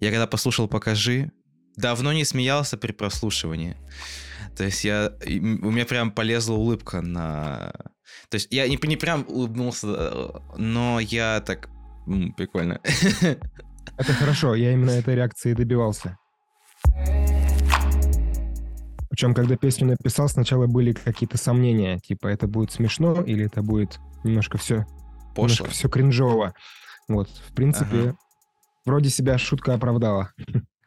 Я когда послушал «Покажи», давно не смеялся при прослушивании. То есть я, у меня прям полезла улыбка на... То есть я не, не прям улыбнулся, но я так... Прикольно. Это хорошо, я именно этой реакции добивался. Причем, когда песню написал, сначала были какие-то сомнения, типа, это будет смешно или это будет немножко все... Пошло. все кринжово. Вот, в принципе, ага. Вроде себя шутка оправдала.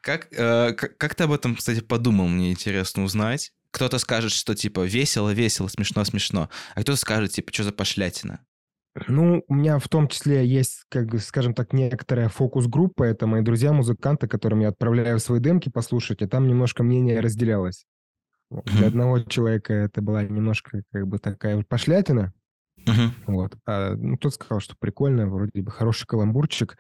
Как, э, как, как ты об этом, кстати, подумал, мне интересно узнать. Кто-то скажет, что типа весело, весело, смешно, смешно, а кто-то скажет, типа, что за пошлятина. Ну, у меня в том числе есть, как скажем так, некоторая фокус-группа. Это мои друзья-музыканты, которым я отправляю свои демки послушать, и там немножко мнение разделялось. Для одного человека это была немножко как бы такая пошлятина. Uh-huh. Вот. А ну, кто сказал, что прикольно, вроде бы хороший каламбурчик.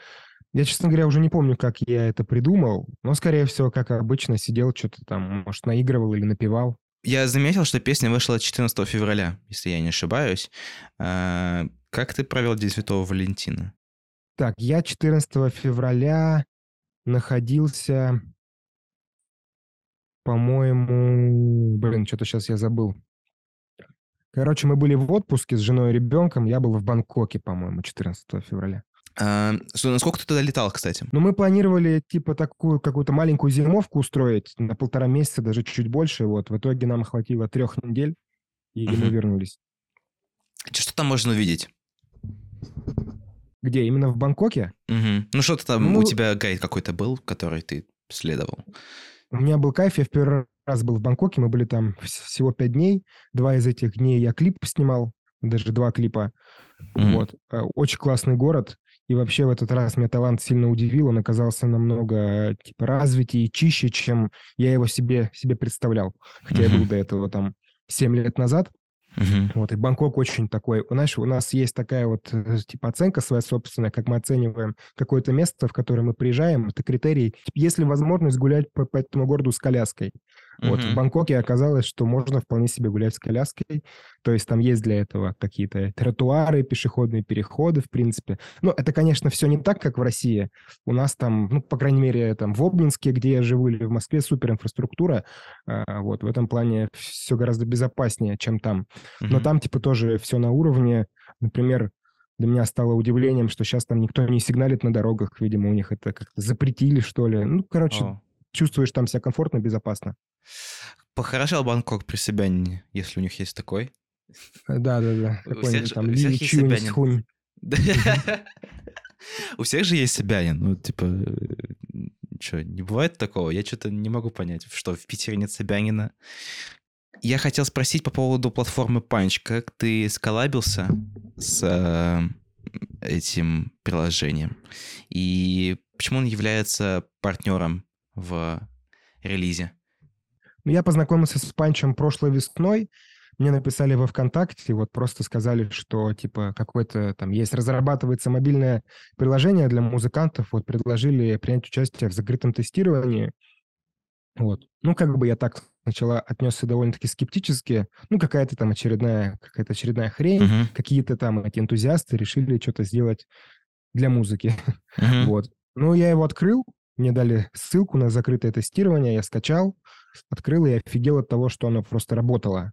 Я, честно говоря, уже не помню, как я это придумал, но, скорее всего, как обычно, сидел, что-то там, может, наигрывал или напевал. Я заметил, что песня вышла 14 февраля, если я не ошибаюсь. А, как ты провел День Святого Валентина? Так, я 14 февраля находился, по-моему... Блин, что-то сейчас я забыл. Короче, мы были в отпуске с женой и ребенком. Я был в Бангкоке, по-моему, 14 февраля. А, насколько ты туда летал, кстати? Ну, мы планировали, типа, такую какую-то маленькую зимовку устроить на полтора месяца, даже чуть-чуть больше. Вот, в итоге нам хватило трех недель, и мы вернулись. Что там можно увидеть? Где? Именно в Бангкоке? Угу. Ну, что-то там ну, у тебя гайд какой-то был, который ты следовал? У меня был кайф, я в первый раз был в Бангкоке, мы были там всего пять дней. Два из этих дней я клип снимал, даже два клипа. Mm-hmm. Вот. Э, очень классный город. И вообще в этот раз меня талант сильно удивил. Он оказался намного типа развитее и чище, чем я его себе, себе представлял. Хотя mm-hmm. я был до этого там 7 лет назад. Uh-huh. Вот, и Бангкок очень такой, знаешь, у нас есть такая вот, э, типа, оценка своя собственная, как мы оцениваем какое-то место, в которое мы приезжаем, это критерий, типа, есть ли возможность гулять по, по этому городу с коляской. Вот в Бангкоке оказалось, что можно вполне себе гулять с коляской. То есть там есть для этого какие-то тротуары, пешеходные переходы, в принципе. Но это, конечно, все не так, как в России. У нас там, ну, по крайней мере, там в Обнинске, где я живу, или в Москве супер инфраструктура. А, вот в этом плане все гораздо безопаснее, чем там. Но там типа тоже все на уровне. Например, для меня стало удивлением, что сейчас там никто не сигналит на дорогах. Видимо, у них это как-то запретили, что ли. Ну, короче. Чувствуешь там себя комфортно, безопасно. Похорошел Бангкок при Собянине, если у них есть такой. Да-да-да. У всех, там, у всех есть Собянин. У всех же есть Собянин. Ну, типа, что, не бывает такого? Я что-то не могу понять, что в Питере нет Собянина. Я хотел спросить по поводу платформы Punch. Как ты сколабился с э, этим приложением? И почему он является партнером в релизе? Ну, я познакомился с Панчем прошлой весной. Мне написали во ВКонтакте, вот просто сказали, что типа какой-то там есть, разрабатывается мобильное приложение для музыкантов, вот предложили принять участие в закрытом тестировании. Вот. Ну, как бы я так сначала отнесся довольно-таки скептически. Ну, какая-то там очередная, какая-то очередная хрень. Uh-huh. Какие-то там эти энтузиасты решили что-то сделать для музыки. Uh-huh. Вот. Ну, я его открыл, мне дали ссылку на закрытое тестирование, я скачал, открыл и офигел от того, что оно просто работало.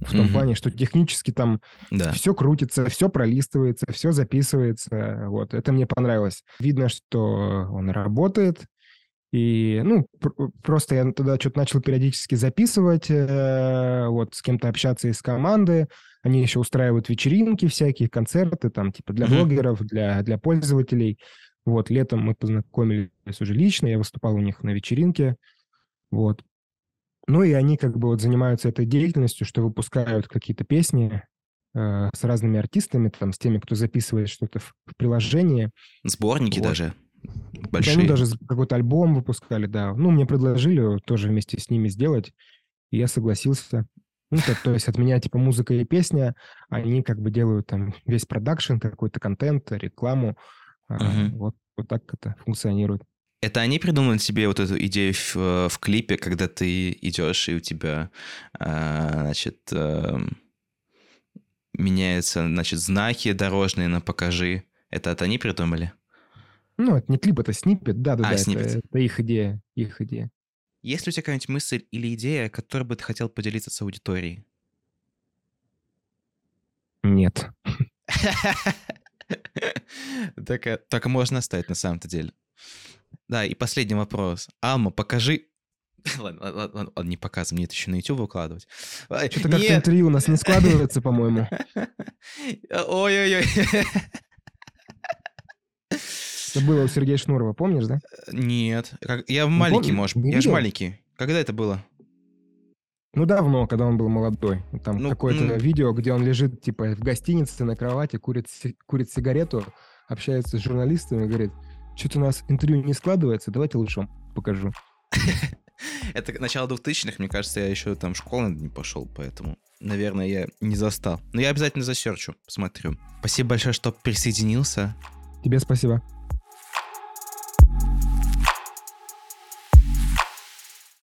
В том mm-hmm. плане, что технически там да. все крутится, все пролистывается, все записывается. Вот, это мне понравилось. Видно, что он работает. И, ну, пр- просто я тогда что-то начал периодически записывать, э- вот, с кем-то общаться из команды. Они еще устраивают вечеринки всякие, концерты, там, типа, для mm-hmm. блогеров, для, для пользователей. Вот, летом мы познакомились уже лично, я выступал у них на вечеринке. Вот. Ну и они как бы вот занимаются этой деятельностью, что выпускают какие-то песни э, с разными артистами, там, с теми, кто записывает что-то в, в приложении. Сборники вот. даже большие. Ну, даже какой-то альбом выпускали, да. Ну, мне предложили тоже вместе с ними сделать, и я согласился. Ну, то, то есть от меня типа музыка и песня, они как бы делают там весь продакшн, какой-то контент, рекламу. Uh-huh. Вот, вот так это функционирует. Это они придумали себе вот эту идею в, э, в клипе, когда ты идешь, и у тебя, э, значит, э, меняются, значит, знаки дорожные на «покажи». Это это они придумали? Ну, это не клип, это снипет, да-да-да, А, это, сниппет. это их идея, их идея. Есть ли у тебя какая-нибудь мысль или идея, которой бы ты хотел поделиться с аудиторией? Нет. Так, э, так можно оставить на самом-то деле. Да, и последний вопрос. Алма, покажи... Ладно, ладно, ладно, ладно, не показывай, мне это еще на YouTube выкладывать. Что-то как-то Нет! интервью у нас не складывается, по-моему. Ой-ой-ой. Это было у Сергея Шнурова, помнишь, да? Нет. Как- Я маленький, помню, может. Я же маленький. Когда это было? Ну, давно, когда он был молодой. Там Ну, какое-то ну. видео, где он лежит, типа, в гостинице на кровати, курит, си- курит сигарету, общается с журналистами говорит, что-то у нас интервью не складывается, давайте лучше вам покажу. Это начало 2000-х, мне кажется, я еще там в школу не пошел, поэтому, наверное, я не застал. Но я обязательно засерчу, посмотрю. Спасибо большое, что присоединился. Тебе спасибо.